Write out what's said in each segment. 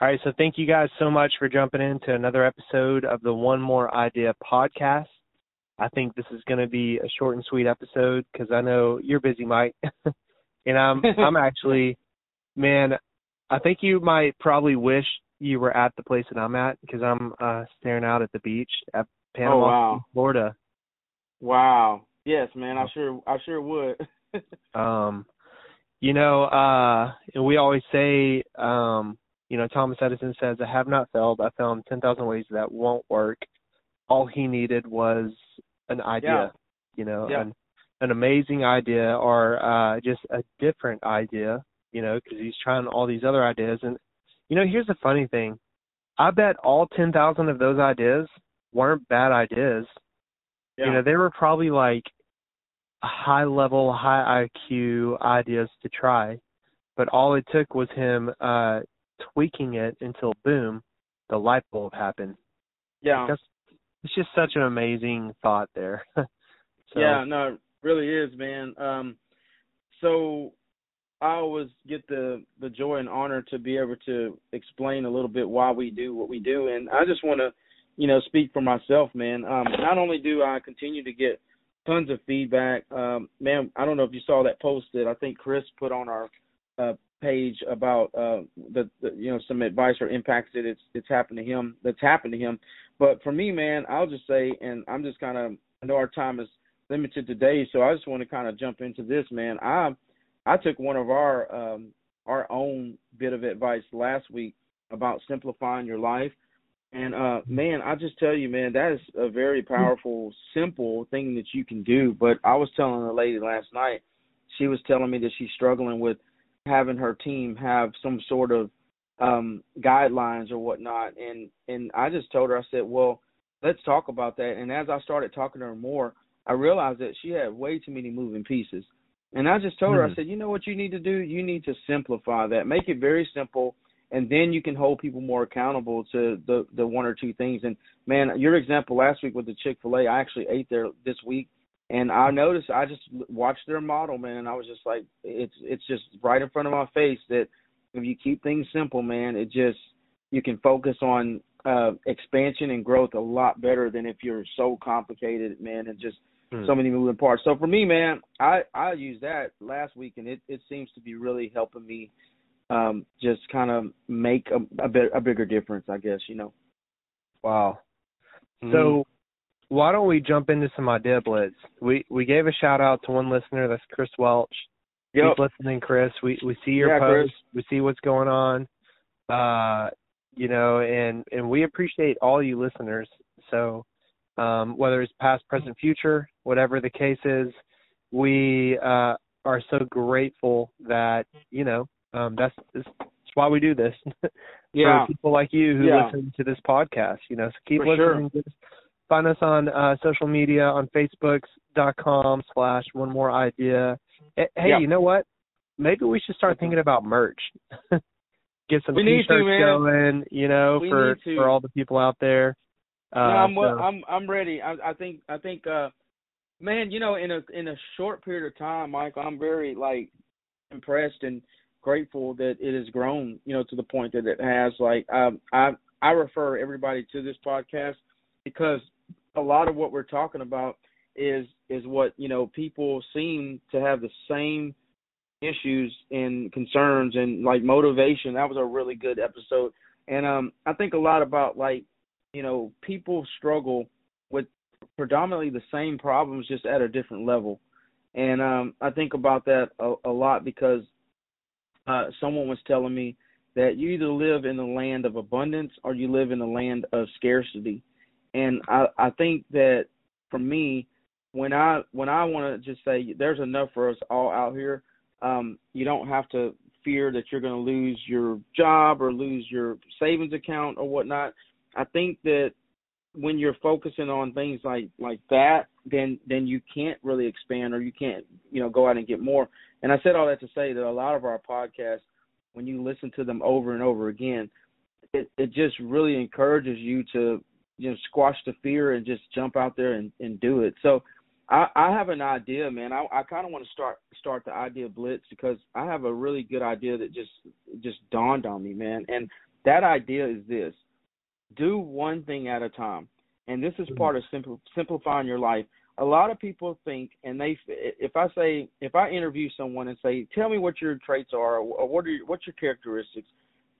All right, so thank you guys so much for jumping into another episode of the One More Idea podcast. I think this is going to be a short and sweet episode because I know you're busy, Mike, and I'm I'm actually, man, I think you might probably wish you were at the place that I'm at because I'm uh staring out at the beach at Panama, oh, wow. Florida. Wow. Yes, man. I sure I sure would. um, you know, uh, we always say, um, you know, Thomas Edison says, "I have not failed. I found ten thousand ways that won't work." All he needed was an idea, yeah. you know, yeah. an an amazing idea or uh just a different idea, you know, because he's trying all these other ideas. And you know, here's the funny thing: I bet all ten thousand of those ideas weren't bad ideas. Yeah. You know, they were probably like high level, high IQ ideas to try, but all it took was him uh tweaking it until boom, the light bulb happened. Yeah. That's, it's just such an amazing thought there. so, Yeah, no, it really is, man. Um so I always get the the joy and honor to be able to explain a little bit why we do what we do and I just want to you know speak for myself man um not only do I continue to get tons of feedback. Um, man, I don't know if you saw that post that I think Chris put on our uh, page about uh, the, the you know some advice or impacts that it's it's happened to him that's happened to him. But for me, man, I'll just say, and I'm just kind of I know our time is limited today, so I just want to kind of jump into this, man. I I took one of our um, our own bit of advice last week about simplifying your life and uh man, I just tell you, man, that is a very powerful, simple thing that you can do. But I was telling a lady last night, she was telling me that she's struggling with having her team have some sort of um guidelines or whatnot. And and I just told her, I said, Well, let's talk about that. And as I started talking to her more, I realized that she had way too many moving pieces. And I just told her, I Mhm. said, you know what you need to do? You need to simplify that. Make it very simple and then you can hold people more accountable to the the one or two things. And man, your example last week with the Chick-fil-A, I actually ate there this week, and I noticed I just watched their model, man, and I was just like, it's it's just right in front of my face that if you keep things simple, man, it just you can focus on uh expansion and growth a lot better than if you're so complicated, man, and just Hmm. so many moving parts. So for me, man, I I used that last week, and it it seems to be really helping me um just kind of make a a, bit, a bigger difference i guess you know Wow. Mm-hmm. So why don't we jump into some idea blitz? We we gave a shout out to one listener, that's Chris Welch. yep Keep listening, Chris. We we see your Yeah, Chris. posts. We see what's going on. Uh, you know, and and we appreciate all you listeners. So, um, whether it's past, present, future, whatever the case is, we uh, are so grateful that you know um, that's, that's why we do this. yeah For people like you who Yeah. listen to this podcast, you know, so keep For listening. Just Find us on uh, social media on Facebook.com slash one more idea. Hey, Yeah. you know what? Maybe we should start thinking about merch. Get some We t-shirts man. going, you know, We for for all the people out there. Uh, no, I'm so- I'm I'm ready. I I think I think uh man, you know, in a in a short period of time, Michael, I'm very like impressed and grateful that it has grown, you know, to the point that it has. Like um I I refer everybody to this podcast because a lot of what we're talking about is is what, you know, people seem to have the same issues and concerns and like motivation. That was a really good episode. And um I think a lot about like you know, people struggle with predominantly the same problems just at a different level. And um I think about that a, a lot because uh someone was telling me that you either live in the land of abundance or you live in the land of scarcity. And I I think that for me when I when I want to just say there's enough for us all out here, um you don't have to fear that you're going to lose your job or lose your savings account or whatnot. I think that when you're focusing on things like like that, then then you can't really expand or you can't you know go out and get more. And I said all that to say that a lot of our podcasts, when you listen to them over and over again, it it just really encourages you to you know squash the fear and just jump out there and and do it. So I, I have an idea, man. I, I kind of want to start start the idea blitz because I have a really good idea that just just dawned on me, man. And that idea is this: do one thing at a time, and this is Mm-hmm. part of simple, simplifying your life. A lot of people think, and they, if I say, if I interview someone and say, "Tell me what your traits are, or what are your, what's your characteristics,"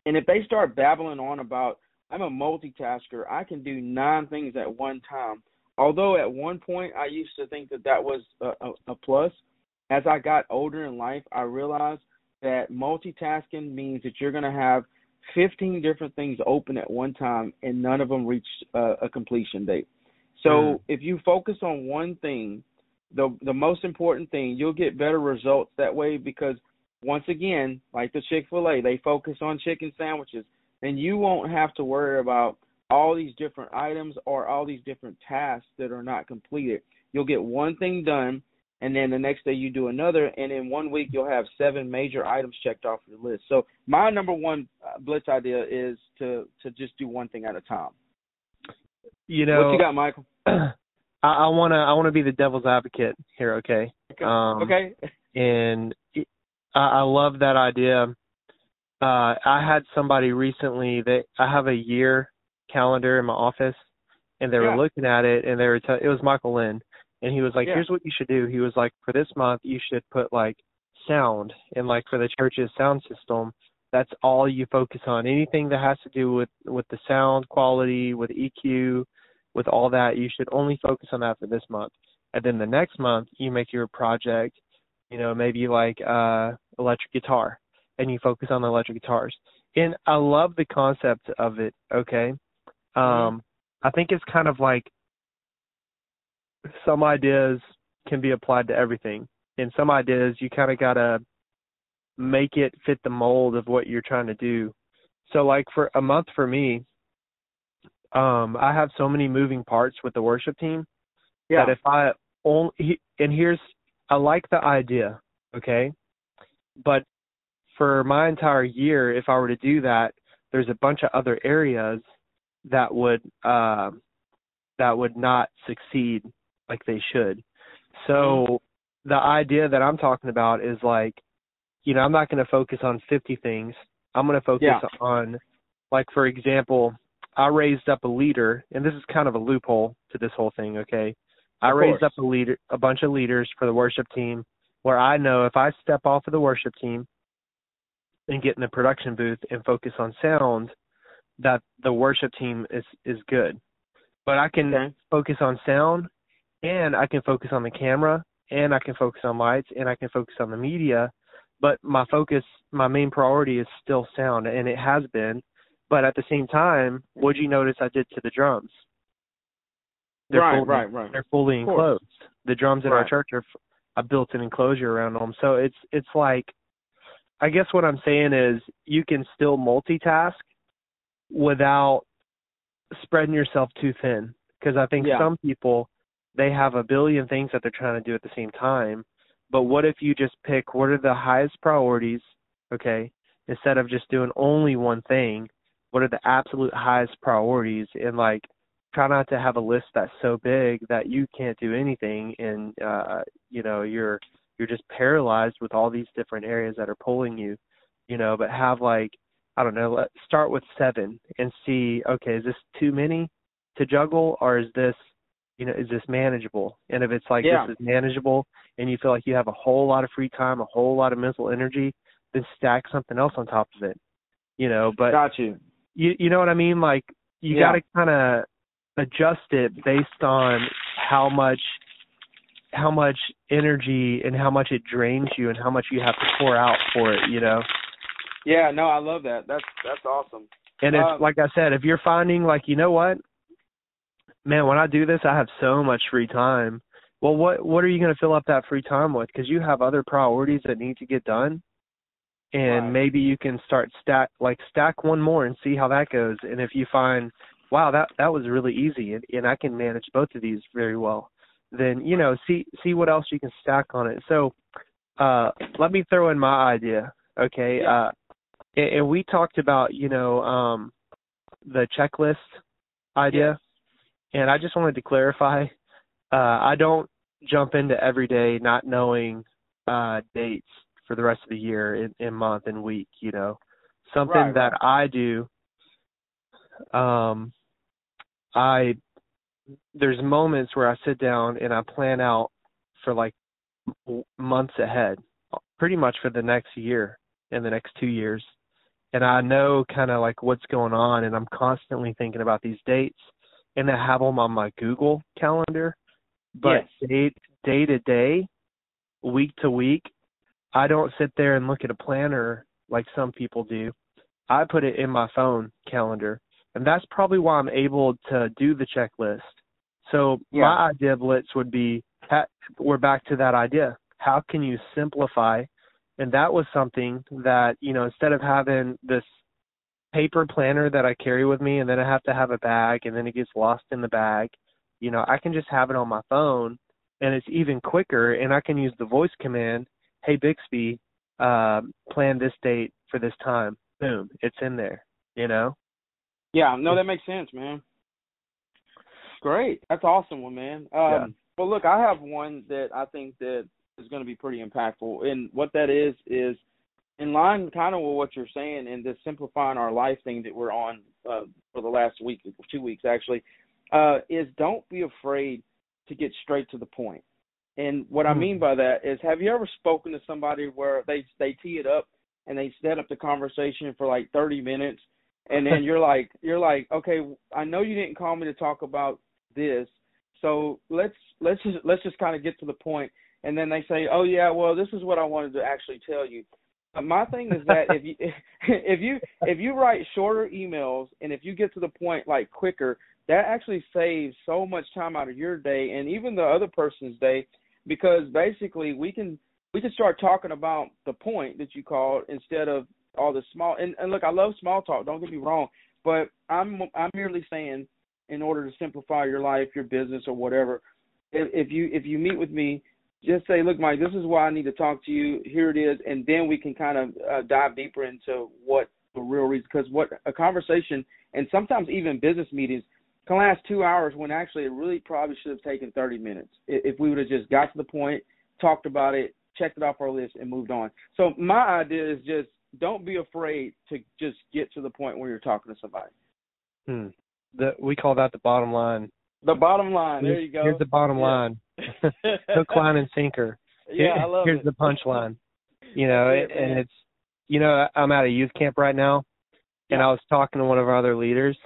and if they start babbling on about, "I'm a multitasker, I can do nine things at one time," although at one point I used to think that that was a, a, a plus, as I got older in life, I realized that multitasking means that you're going to have 15 different things open at one time and none of them reach uh, a completion date. So Mm. if you focus on one thing, the the most important thing, you'll get better results that way because once again, like the Chick-fil-A, they focus on chicken sandwiches and you won't have to worry about all these different items or all these different tasks that are not completed. You'll get one thing done and then the next day you do another and in one week you'll have seven major items checked off your list. So my number one uh, blitz idea is to to just do one thing at a time. You know, what you got, Michael? I, I wanna I wanna be the devil's advocate here, okay? Okay. Um, okay. and I, I love that idea. Uh, I had somebody recently that I have a year calendar in my office, and they were Yeah. looking at it, and they were t- it was Michael Lynn, and he was like, Yeah. "Here's what you should do." He was like, "For this month, you should put like sound, and like for the church's sound system, that's all you focus on. Anything that has to do with with the sound quality, with EQ, with all that, you should only focus on that for this month. And then the next month, you make your project, you know, maybe like uh electric guitar, and you focus on the electric guitars. And I love the concept of it. Okay, um, I think it's kind of like some ideas can be applied to everything, and some ideas you kind of gotta make it fit the mold of what you're trying to do. So like for a month for me, um, I have so many moving parts with the worship team Yeah. that if I only and here's I like the idea, okay? But for my entire year, if I were to do that, there's a bunch of other areas that would um that would not succeed like they should. So the idea that I'm talking about is like, you know, I'm not going to focus on 50 things. I'm going to focus Yeah. on, like, for example, I raised up a leader, and this is kind of a loophole to this whole thing, okay? I Of raised course. up a leader, a bunch of leaders for the worship team, where I know if I step off of the worship team and get in the production booth and focus on sound, that the worship team is is good. But I can Okay. focus on sound, and I can focus on the camera, and I can focus on lights, and I can focus on the media. But my focus, my main priority is still sound, and it has been. But at the same time, what'd you notice I did to the drums? They're right, fully, right, right. They're fully enclosed. The drums in our church are. f- I built an enclosure around them, so it's it's like, I guess what I'm saying is you can still multitask without spreading yourself too thin. Because I think Yeah. some people they have a billion things that they're trying to do at the same time. But what if you just pick what are the highest priorities, okay? Instead of just doing only one thing, what are the absolute highest priorities and like try not to have a list that's so big that you can't do anything and uh you know you're you're just paralyzed with all these different areas that are pulling you you know but have like i don't know let start with seven and see okay is this too many to juggle or is this you know is this manageable and if it's like Yeah. this is manageable and you feel like you have a whole lot of free time a whole lot of mental energy then stack something else on top of it you know but Got you. you you know what I mean? Like you Yeah. got to kind of adjust it based on how much how much energy and how much it drains you and how much you have to pour out for it, you know. Yeah, no, I love that. That's that's awesome. And if Um, like I said, if you're finding like you know what? Man, when I do this, I have so much free time. Well, what what are you going to fill up that free time with? Cuz you have other priorities that need to get done. And Right. maybe you can start stack like stack one more and see how that goes. And if you find wow, that that was really easy and, and I can manage both of these very well, then you know, see see what else you can stack on it. So uh let me throw in my idea. Okay. Yeah. Uh and, and we talked about, you know, um the checklist idea. And I just wanted to clarify, uh I don't jump into every day not knowing uh dates for the rest of the year in, in month and week, you know. Something Right, that I do um I there's moments where I sit down and I plan out for like months ahead, pretty much for the next year and the next 2 years. And I know kind of like what's going on and I'm constantly thinking about these dates and I have them on my Google calendar. But yes. day day to day, week to week, I don't sit there and look at a planner like some people do. I put it in my phone calendar and that's probably why I'm able to do the checklist. So Yeah. my idea blitz would be we're back to that idea. How can you simplify? And that was something that you know instead of having this paper planner that I carry with me and then I have to have a bag and then it gets lost in the bag, you know I can just have it on my phone and it's even quicker and I can use the voice command, hey Bixby, uh, plan this date for this time. Boom, it's in there. You know. Yeah, no, that makes sense, man. Great. That's awesome one, man. Um Yeah. well look, I have one that I think that is gonna be pretty impactful. And what that is is in line kind of with what you're saying and this simplifying our life thing that we're on uh, for the last week two weeks actually, uh, is don't be afraid to get straight to the point. And what I Hmm. mean by that is have you ever spoken to somebody where they they tee it up and they set up the conversation for like 30 minutes and then you're like you're like okay i know you didn't call me to talk about this. So let's let's just let's just kind of get to the point. And then they say oh yeah well this is what i wanted to actually tell you. My thing is that if you if you if you write shorter emails and if you get to the point like quicker that actually saves so much time out of your day and even the other person's day because basically we can we can start talking about the point that you called instead of all the small and, and look I love small talk, don't get me wrong, but I'm I'm merely saying in order to simplify your life, your business or whatever, if, if you if you meet with me, just say, look, Mike, this is why I need to talk to you. Here it is, and then we can kind of uh, dive deeper into what the real reason. Because what a conversation, and sometimes even business meetings, can last two hours when actually it really probably should have taken 30 minutes if, if we would have just got to the point, talked about it, checked it off our list, and moved on. So my idea is just don't be afraid to just get to the point where you're talking to somebody. Hmm. The, we call that the bottom line. The bottom line. There you go. Here's the bottom Yeah. line. Hook, line, and sinker. yeah, I love Here's it. the punchline. You know, it, and man. it's you know I'm at a youth camp right now, and Yeah. I was talking to one of our other leaders,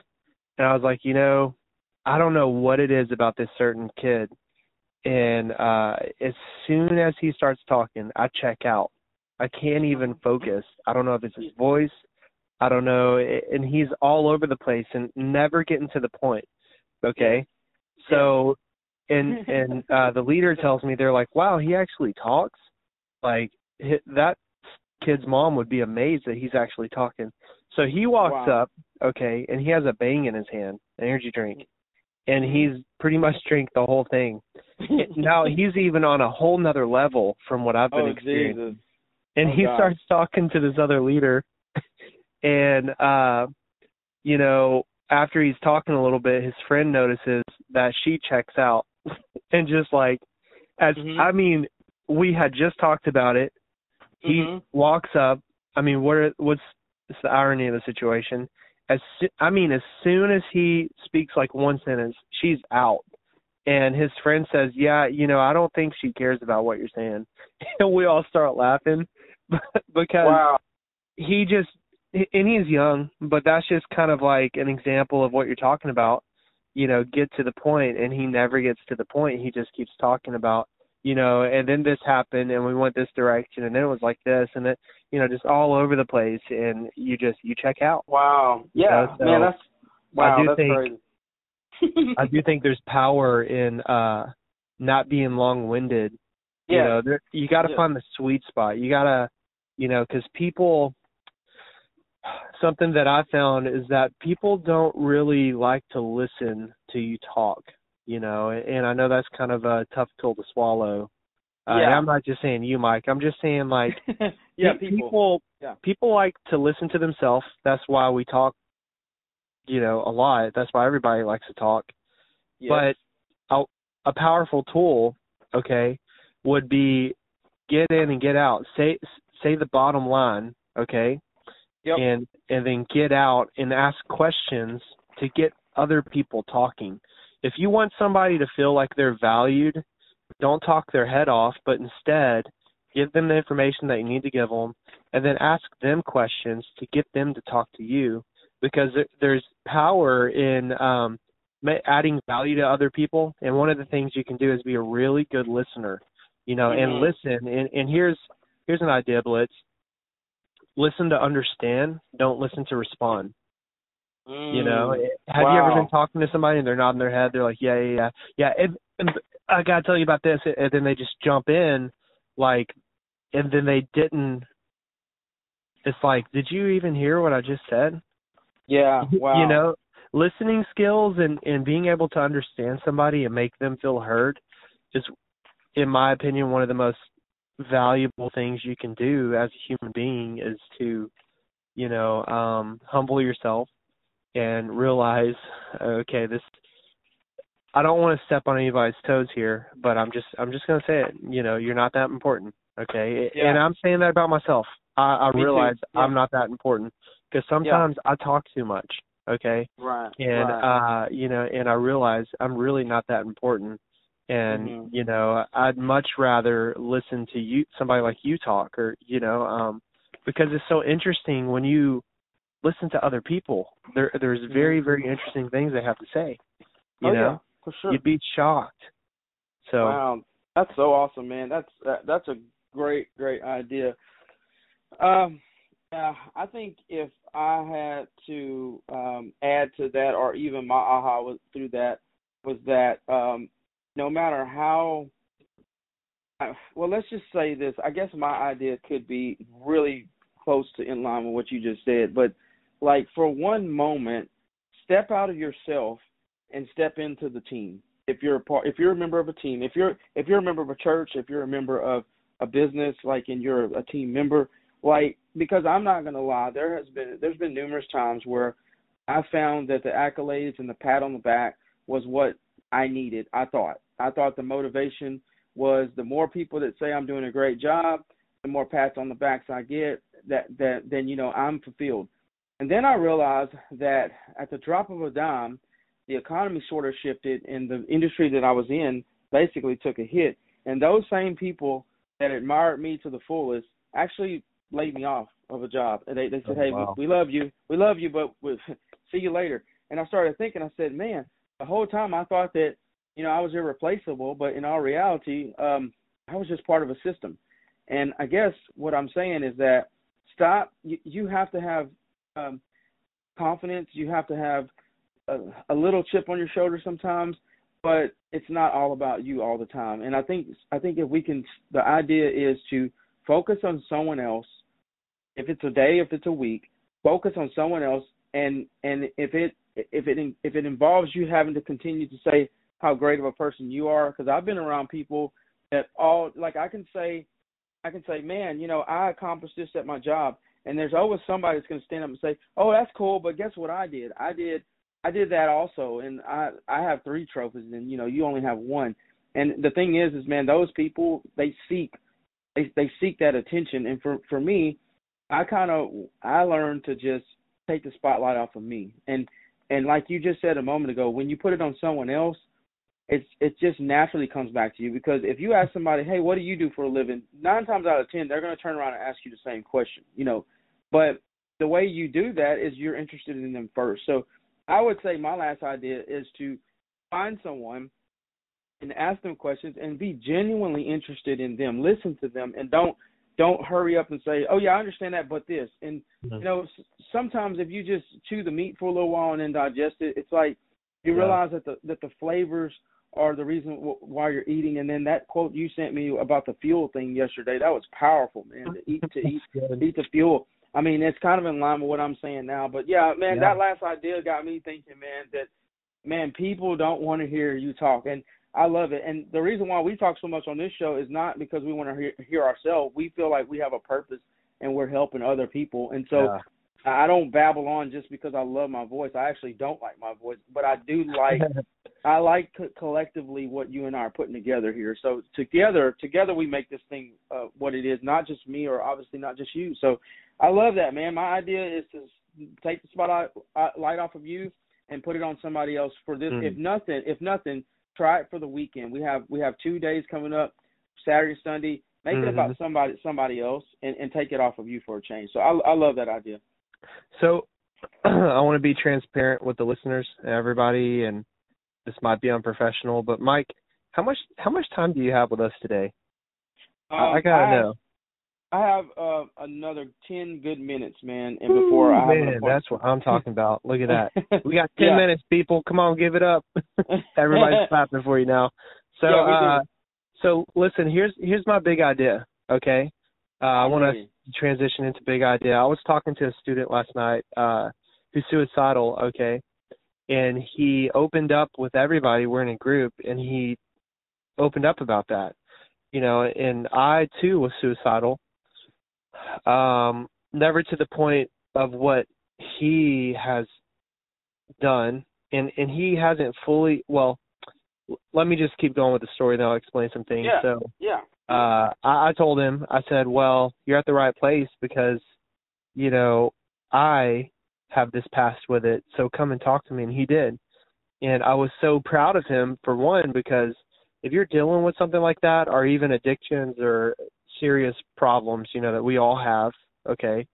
and I was like, you know, I don't know what it is about this certain kid, and uh as soon as he starts talking, I check out. I can't even focus. I don't know if it's his voice. I don't know, and he's all over the place and never getting to the point. Okay, so and and uh the leader tells me they're like, wow, he actually talks. Like that kid's mom would be amazed that he's actually talking. So he walks Wow. up, okay, and he has a bang in his hand, an energy drink, and he's pretty much drank the whole thing. now he's even on a whole nother level from what I've been oh experiencing Jesus. And Oh, he God. starts talking to this other leader. And uh you know after he's talking a little bit his friend notices that she checks out. And just like as Mhm. i mean we had just talked about it. He Mhm. walks up. I mean what are, what's the irony of the situation? As i mean as soon as he speaks like one sentence she's out. And his friend says yeah you know i don't think she cares about what you're saying. And we all start laughing because Wow. he just and he's young but that's just kind of like an example of what you're talking about you know get to the point and he never gets to the point he just keeps talking about you know and then this happened and we went this direction and then it was like this and it you know just all over the place and you just you check out Wow. Yeah, Uh, so man, that's wow, I do that's think- crazy. i do think there's power in uh not being long winded you Yeah. know there you got to Yeah. find the sweet spot you got to you know cuz people something that i found is that people don't really like to listen to you talk you know and i know that's kind of a tough pill to swallow uh, Yeah. i'm not just saying you mike i'm just saying like yeah, pe- people. Yeah. people like to listen to themselves that's why we talk you know a lot that's why everybody likes to talk Yes. but a, a powerful tool, okay, would be get in and get out. Say say the bottom line, okay, yep. and and then get out and ask questions to get other people talking. If you want somebody to feel like they're valued, don't talk their head off, but instead give them the information that you need to give them, and then ask them questions to get them to talk to you. Because there's power in um, adding value to other people, and one of the things you can do is be a really good listener, you know, mm-hmm. and listen. And, and here's here's an idea, Blitz. Listen to understand. Don't listen to respond. Mm, you know, have wow. you ever been talking to somebody and they're nodding their head? They're like, yeah, yeah, yeah, yeah. And, and I gotta tell you about this, and then they just jump in, like, and then they didn't. It's like, did you even hear what I just said? Yeah, wow. you know, listening skills and and being able to understand somebody and make them feel heard is, in my opinion, one of the most valuable things you can do as a human being is to, you know, um, humble yourself and realize, okay, this I don't want to step on anybody's toes here, but I'm just I'm just gonna say it. You know, you're not that important. Okay, yeah. and I'm saying that about myself. I, I Me realize yeah. I'm not that important because sometimes yeah. I talk too much. Okay, right. And right. uh, you know, and I realize I'm really not that important. And mm-hmm. you know, I'd much rather listen to you, somebody like you talk, or you know, um, because it's so interesting when you listen to other people. There, there's very, very interesting things they have to say. You oh, know, yeah, for sure. you'd be shocked. So wow, that's so awesome, man. That's that, that's a great, great idea. Um, yeah, I think if I had to um, add to that, or even my aha was through that, was that um, no matter how well, let's just say this. I guess my idea could be really close to in line with what you just said, but like for one moment, step out of yourself and step into the team. If you're a part, if you're a member of a team, if you're if you're a member of a church, if you're a member of a business, like and you're a team member, like because I'm not gonna lie, there has been there's been numerous times where I found that the accolades and the pat on the back was what I needed. I thought I thought the motivation was the more people that say I'm doing a great job, the more pats on the backs I get, that that then you know I'm fulfilled. And then I realized that at the drop of a dime, the economy sort of shifted and the industry that I was in basically took a hit. And those same people that admired me to the fullest actually laid me off of a job. And they, they said, oh, hey, wow. we, we love you. We love you, but we'll see you later. And I started thinking, I said, man, the whole time I thought that, you know, I was irreplaceable, but in all reality, um, I was just part of a system. And I guess what I'm saying is that stop, you, you have to have um, confidence. You have to have a, a little chip on your shoulder sometimes, but it's not all about you all the time. And I think I think if we can, the idea is to focus on someone else. If it's a day, if it's a week, focus on someone else. And and if it if it if it involves you having to continue to say how great of a person you are, because I've been around people that all like I can say I can say, man, you know, I accomplished this at my job, and there's always somebody that's going to stand up and say, "Oh, that's cool," but guess what I did? I did I did that also, and I I have three trophies, and you know you only have one. And the thing is, is man, those people they seek they they seek that attention, and for for me, I kind of I learned to just take the spotlight off of me, and and like you just said a moment ago, when you put it on someone else, it's it just naturally comes back to you because if you ask somebody, hey, what do you do for a living? Nine times out of ten, they're going to turn around and ask you the same question, you know. But the way you do that is you're interested in them first. So I would say my last idea is to find someone and ask them questions and be genuinely interested in them. Listen to them and don't don't hurry up and say, "Oh yeah, I understand that, but this." And you know, sometimes if you just chew the meat for a little while and then digest it, it's like you yeah. realize that the that the flavors are the reason why you're eating. And then that quote you sent me about the fuel thing yesterday, that was powerful, man. To eat to eat eat the fuel. I mean, it's kind of in line with what I'm saying now. But yeah, man, Yeah. that last idea got me thinking, man, that man, people don't want to hear you talk, and I love it. And the reason why we talk so much on this show is not because we want to hear, hear ourselves. We feel like we have a purpose and we're helping other people. And so Yeah. I don't babble on just because I love my voice. I actually don't like my voice, but I do like I like co- collectively what you and I are putting together here. So together, together we make this thing uh, what it is. Not just me, or obviously not just you. So I love that, man. My idea is to take the spotlight light off of you and put it on somebody else for this. Mm. If nothing, if nothing, try it for the weekend. We have we have two days coming up, Saturday, Sunday. Make mm-hmm. it about somebody somebody else and, and take it off of you for a change. So I I love that idea. So I want to be transparent with the listeners, and everybody, and this might be unprofessional, but Mike, how much how much time do you have with us today? Um, I, gotta I have, know. I have uh, another ten good minutes, man, and before Ooh, I have man, that's what I'm talking about. Look at that. We got ten yeah. minutes, people. Come on, give it up. Everybody's clapping for you now. So, yeah, uh, so listen. Here's here's my big idea. Okay, uh, I want to transition into big idea. I was talking to a student last night uh, who's suicidal. Okay, and he opened up with everybody. We're in a group, and he opened up about that. You know, and I too was suicidal. Um, never to the point of what he has done, and and he hasn't fully. Well, let me just keep going with the story, then I'll explain some things. Yeah. So, yeah. Uh, I, I told him, I said, well, you're at the right place because, you know, I have this past with it, so come and talk to me. And he did. And I was so proud of him, for one, because if you're dealing with something like that, or even addictions or serious problems, you know, that we all have, okay,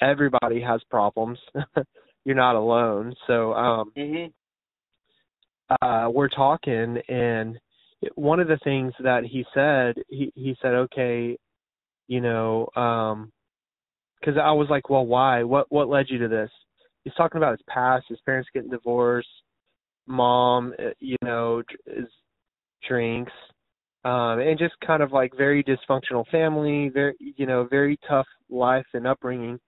everybody has problems. you're not alone. So, um, mm-hmm. uh, we're talking, and one of the things that he said, he he said, okay, you know, um, because I was like, well, why? What what led you to this? He's talking about his past, his parents getting divorced, mom, uh, you know, is drinks, um, and just kind of like very dysfunctional family, very you know, very tough life and upbringing,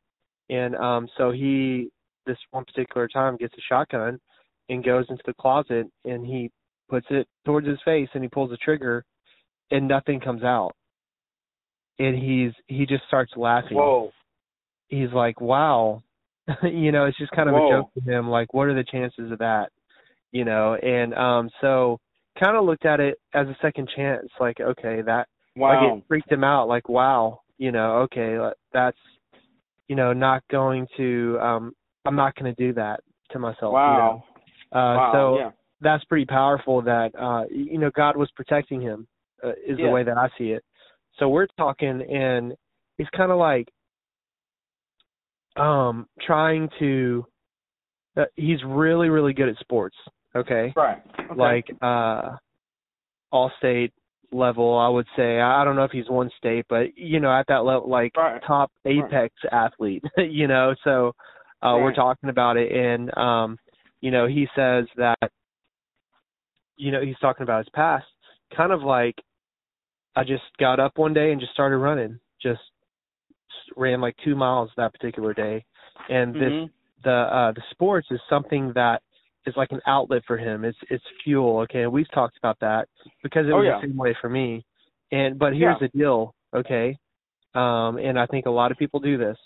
and um, so he this one particular time gets a shotgun and goes into the closet and he puts it towards his face and he pulls the trigger and nothing comes out. And he's he just starts laughing. Whoa. He's like, Wow you know, it's just kind of Whoa. a joke to him, like, what are the chances of that? You know, and um so kind of looked at it as a second chance, like, okay, that wow. like it freaked him out, like, wow, you know, okay, that's you know, not going to um I'm not gonna do that to myself. Wow. You know? Uh wow. so yeah that's pretty powerful that uh you know God was protecting him uh, is yeah. the way that I see it. So we're talking and he's kind of like um trying to uh, he's really really good at sports, okay? Right. Okay. Like uh all state level, I would say. I don't know if he's one state, but you know, at that level like right. top apex right. athlete, you know. So uh right. we're talking about it and um you know, he says that you know, he's talking about his past, kind of like I just got up one day and just started running. Just ran like two miles that particular day. And this mm-hmm. the uh the sports is something that is like an outlet for him. It's it's fuel, okay, and we've talked about that because it oh, was yeah. the same way for me. And but here's yeah. the deal, okay? Um and I think a lot of people do this.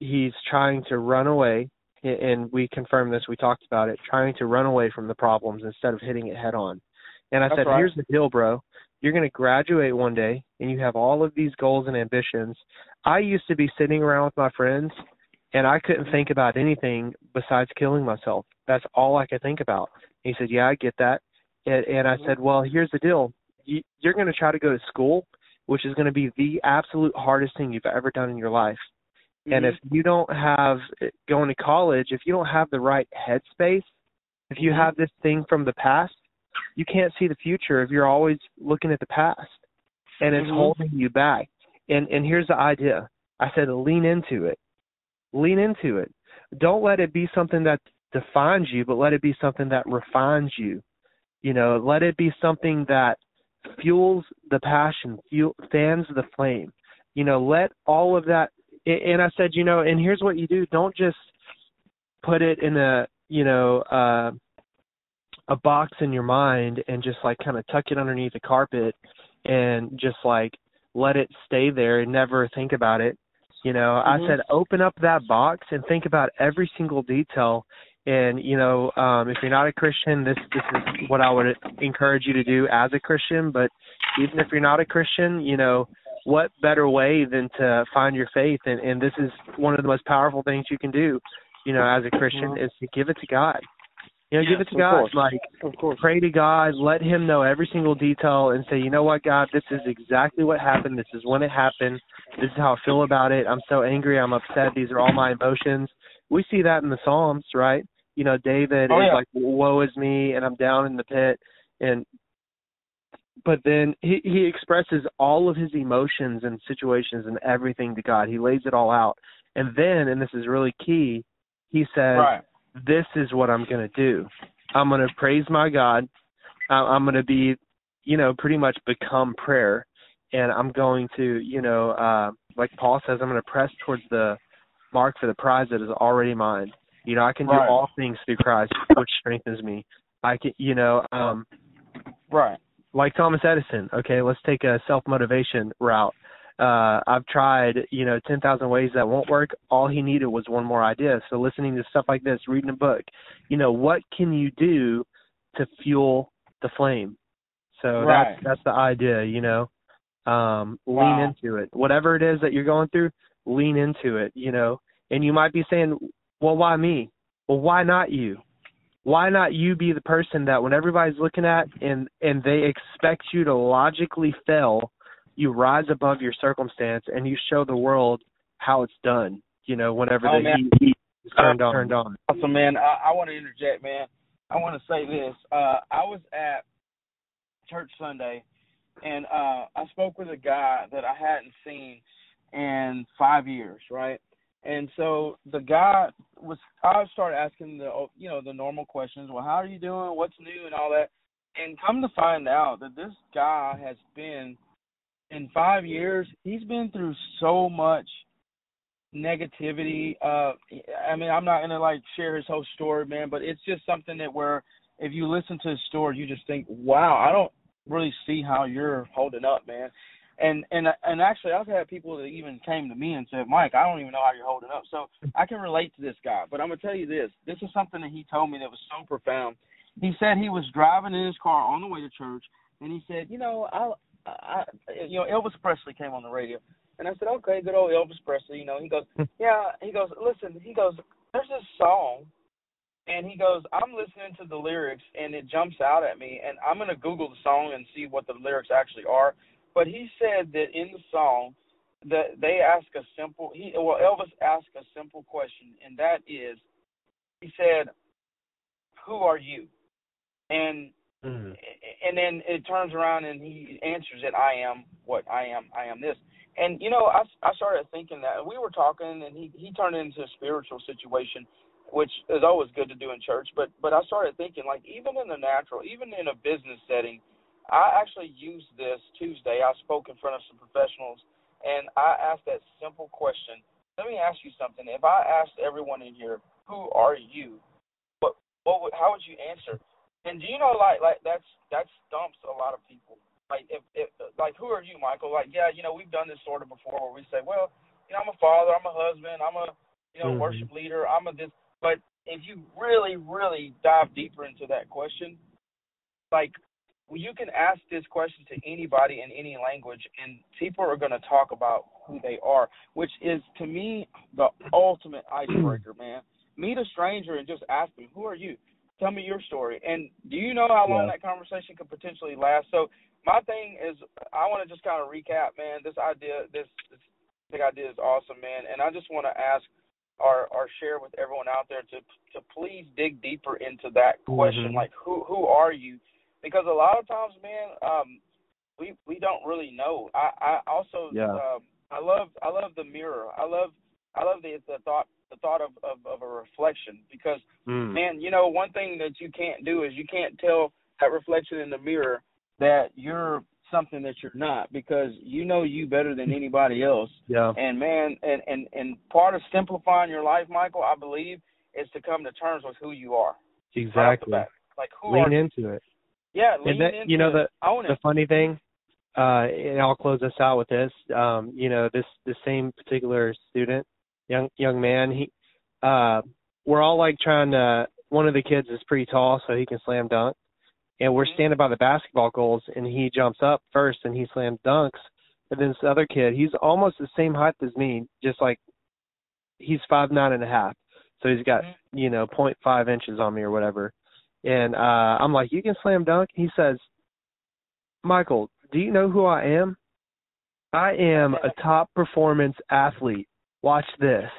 He's trying to run away and we confirmed this, we talked about it, trying to run away from the problems instead of hitting it head on. And I That's said, right. here's the deal, bro. You're going to graduate one day and you have all of these goals and ambitions. I used to be sitting around with my friends and I couldn't think about anything besides killing myself. That's all I could think about. And he said, yeah, I get that. And, and I said, well, here's the deal. You, you're going to try to go to school, which is going to be the absolute hardest thing you've ever done in your life. And if Mm-hmm. you don't have going to college, if you don't have the right headspace, if you Mhm. have this thing from the past, you can't see the future if you're always looking at the past. And it's Mhm. holding you back. And and here's the idea. I said lean into it. Lean into it. Don't let it be something that defines you, but let it be something that refines you. You know, let it be something that fuels the passion, fuel, fans the flame. You know, let all of that and I said, you know, and here's what you do: don't just put it in a, you know, uh, a box in your mind and just like kind of tuck it underneath the carpet and just like let it stay there and never think about it. You know, mm-hmm. I said open up that box and think about every single detail. And you know, um, if you're not a Christian, this this is what I would encourage you to do as a Christian. But even if you're not a Christian, you know, what better way than to find your faith? And and this is one of the most powerful things you can do. You know, as a Christian, mm-hmm. is to give it to God. You know, give it to God. Course. Like, of course. pray to God, let Him know every single detail, and say, you know what, God, this is exactly what happened. This is when it happened. This is how I feel about it. I'm so angry. I'm upset. These are all my emotions. We see that in the Psalms, right? You know, David oh, is yeah. like, "Woe is me," and I'm down in the pit, and but then he he expresses all of his emotions and situations and everything to God. He lays it all out, and then, and this is really key, he says. Right this is what I'm going to do. I'm going to praise my God. I'm going to be, you know, pretty much become prayer. And I'm going to, you know, uh, like Paul says, I'm going to press towards the mark for the prize that is already mine. You know, I can do right. all things through Christ, which strengthens me. I can, you know, um, right. Like Thomas Edison. Okay, let's take a self motivation route uh I've tried, you know, 10,000 ways that won't work. All he needed was one more idea. So listening to stuff like this, reading a book, you know, what can you do to fuel the flame? So right. that's that's the idea, you know. Um wow. lean into it. Whatever it is that you're going through, lean into it, you know. And you might be saying, "Well, why me?" Well, why not you? Why not you be the person that when everybody's looking at and and they expect you to logically fail you rise above your circumstance and you show the world how it's done. You know, whenever oh, the man. heat is turned uh, on. Turned on. Awesome, man. I, I want to interject, man. I want to say this. Uh, I was at church Sunday, and uh, I spoke with a guy that I hadn't seen in five years, right? And so the guy was. I started asking the, you know, the normal questions. Well, how are you doing? What's new, and all that. And come to find out that this guy has been in five years, he's been through so much negativity. Uh, I mean, I'm not gonna like share his whole story, man, but it's just something that where if you listen to his story, you just think, wow, I don't really see how you're holding up, man. And and and actually, I've had people that even came to me and said, Mike, I don't even know how you're holding up. So I can relate to this guy. But I'm gonna tell you this. This is something that he told me that was so profound. He said he was driving in his car on the way to church, and he said, you know, I I, you know, Elvis Presley came on the radio, and I said, okay, good old Elvis Presley. You know, he goes, hmm. yeah. He goes, listen. He goes, there's this song, and he goes, I'm listening to the lyrics, and it jumps out at me, and I'm gonna Google the song and see what the lyrics actually are. But he said that in the song, that they ask a simple. He well, Elvis asked a simple question, and that is, he said, "Who are you?" And Mm-hmm. And then it turns around and he answers it, I am what I am, I am this. And you know, I I started thinking that we were talking, and he he turned into a spiritual situation, which is always good to do in church. But but I started thinking like even in the natural, even in a business setting, I actually used this Tuesday. I spoke in front of some professionals, and I asked that simple question. Let me ask you something. If I asked everyone in here, who are you? What what would how would you answer? And do you know, like, like that's that stumps a lot of people. Like, if, if like, who are you, Michael? Like, yeah, you know, we've done this sort of before, where we say, well, you know, I'm a father, I'm a husband, I'm a, you know, mm-hmm. worship leader, I'm a this. But if you really, really dive deeper into that question, like, you can ask this question to anybody in any language, and people are going to talk about who they are, which is to me the ultimate icebreaker, man. Meet a stranger and just ask them, "Who are you?" Tell me your story. And do you know how long yeah. that conversation could potentially last? So my thing is, I want to just kind of recap, man. This idea, this, this big idea is awesome, man. And I just want to ask or or share with everyone out there to to please dig deeper into that question, mm-hmm. like who who are you? Because a lot of times, man, um, we we don't really know. I I also yeah. um, I love I love the mirror. I love I love the the thought the thought of, of, of a reflection because mm. man, you know, one thing that you can't do is you can't tell that reflection in the mirror that you're something that you're not because you know you better than anybody else. Yeah. And man, and and and part of simplifying your life, Michael, I believe, is to come to terms with who you are. Exactly. Right like who lean are into it. Yeah, lean and that, into you know the the funny thing uh, and I'll close this out with this. Um, you know, this the same particular student, young young man, he uh we're all like trying to one of the kids is pretty tall so he can slam dunk. And we're Mm-hmm. standing by the basketball goals and he jumps up first and he slam dunks. And then this other kid, he's almost the same height as me, just like he's five nine and a half. So he's got, Mm-hmm. you know, point five inches on me or whatever. And uh I'm like, You can slam dunk? He says, Michael, do you know who I am? I am a top performance athlete. Watch this.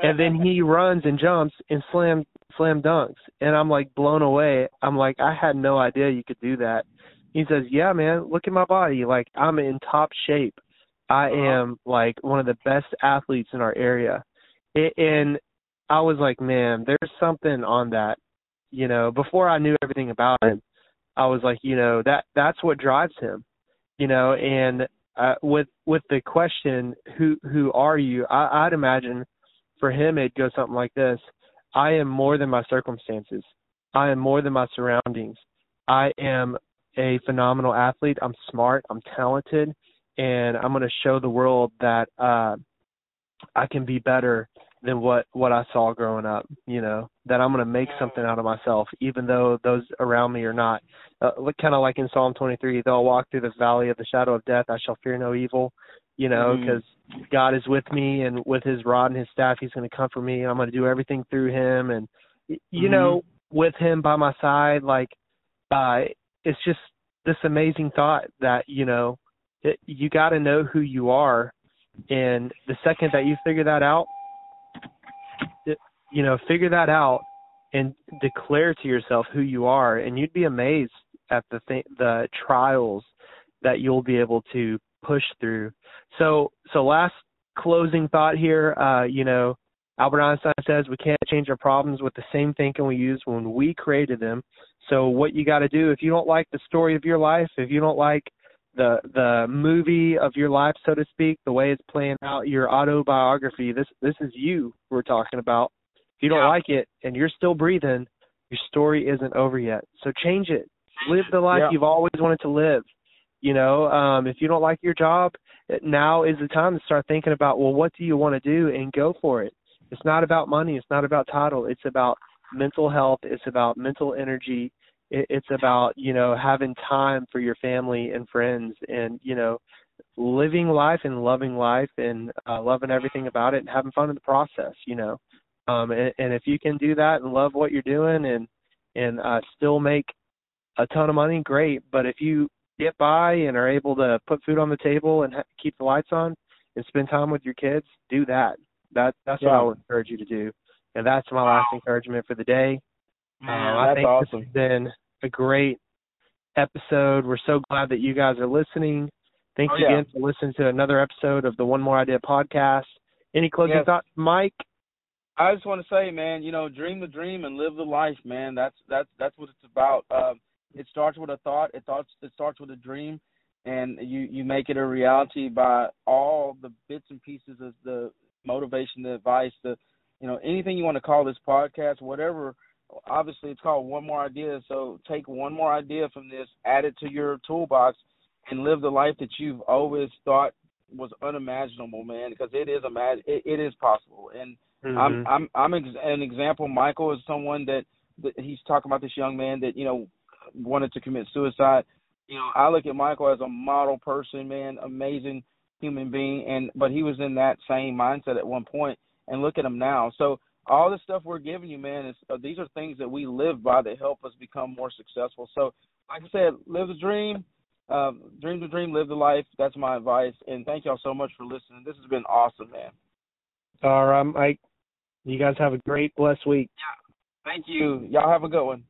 And then he runs and jumps and slam slam dunks. And I'm like blown away. I'm like, I had no idea you could do that. He says, Yeah, man, look at my body. Like I'm in top shape. I Uh-huh. am like one of the best athletes in our area. It, and I was like, man, there's something on that. You know, before I knew everything about him, I was like, you know, that that's what drives him. You know, and uh, with with the question, who who are you? I, I'd imagine for him it'd go something like this: I am more than my circumstances. I am more than my surroundings. I am a phenomenal athlete. I'm smart. I'm talented, and I'm going to show the world that uh, I can be better than what what I saw growing up. You know that I'm going to make something out of myself, even though those around me are not. Uh, kind of like in Psalm 23, though I walk through the valley of the shadow of death, I shall fear no evil. You know, because God is with me, and with His rod and His staff, He's going to comfort me, I'm going to do everything through Him. And y you Mhm. know, with Him by my side, like uh, it's just this amazing thought that you know it, you got to know who you are, and the second that you figure that out, you know, figure that out and declare to yourself who you are, and you'd be amazed at the th- the trials that you'll be able to push through. So, so last closing thought here, uh, you know, Albert Einstein says we can't change our problems with the same thinking we used when we created them. So what you got to do if you don't like the story of your life, if you don't like the the movie of your life, so to speak, the way it's playing out, your autobiography, this this is you we're talking about. If you don't Yeah. like it and you're still breathing, your story isn't over yet. So change it. Live the life Yeah. you've always wanted to live. You know, um, if you don't like your job, now is the time to start thinking about, well, what do you want to do and go for it. It's not about money. It's not about title. It's about mental health. It's about mental energy. It's about, you know, having time for your family and friends and, you know, living life and loving life and uh, loving everything about it and having fun in the process, you know. Um, and, and if you can do that and love what you're doing and, and uh, still make a ton of money, great. But if you get by and are able to put food on the table and ha- keep the lights on and spend time with your kids, do that. That that's what I would encourage you to do. And that's my last encouragement for the day. Man, Um, I think awesome. this has been a great episode. We're so glad that you guys are listening. Thanks Oh, yeah. again for listening to another episode of the One More Idea podcast. Any closing Yes. thoughts, Mike? I just want to say, man, you know, dream the dream and live the life, man. That's that's that's what it's about. Um, it starts with a thought. It thoughts it starts with a dream, and you you make it a reality by all the bits and pieces of the motivation, the advice, the you know anything you want to call this podcast, whatever. Obviously, it's called one more idea. So take one more idea from this, add it to your toolbox, and live the life that you've always thought was unimaginable, man. Because it is imag- it, it is possible, and Mm-hmm. I'm I'm I'm ex- an example. Michael is someone that, that he's talking about this young man that you know wanted to commit suicide. You know, I look at Michael as a model person, man, amazing human being, and but he was in that same mindset at one point. and look at him now. So all the stuff we're giving you, man, is uh, these are things that we live by that help us become more successful. So, like I said, live the dream, um, dream the dream, live the life. That's my advice, and thank y'all so much for listening. This has been awesome, man. All right, Mike. You guys have a great, blessed week. Yeah. Thank you. Y'all have a good one.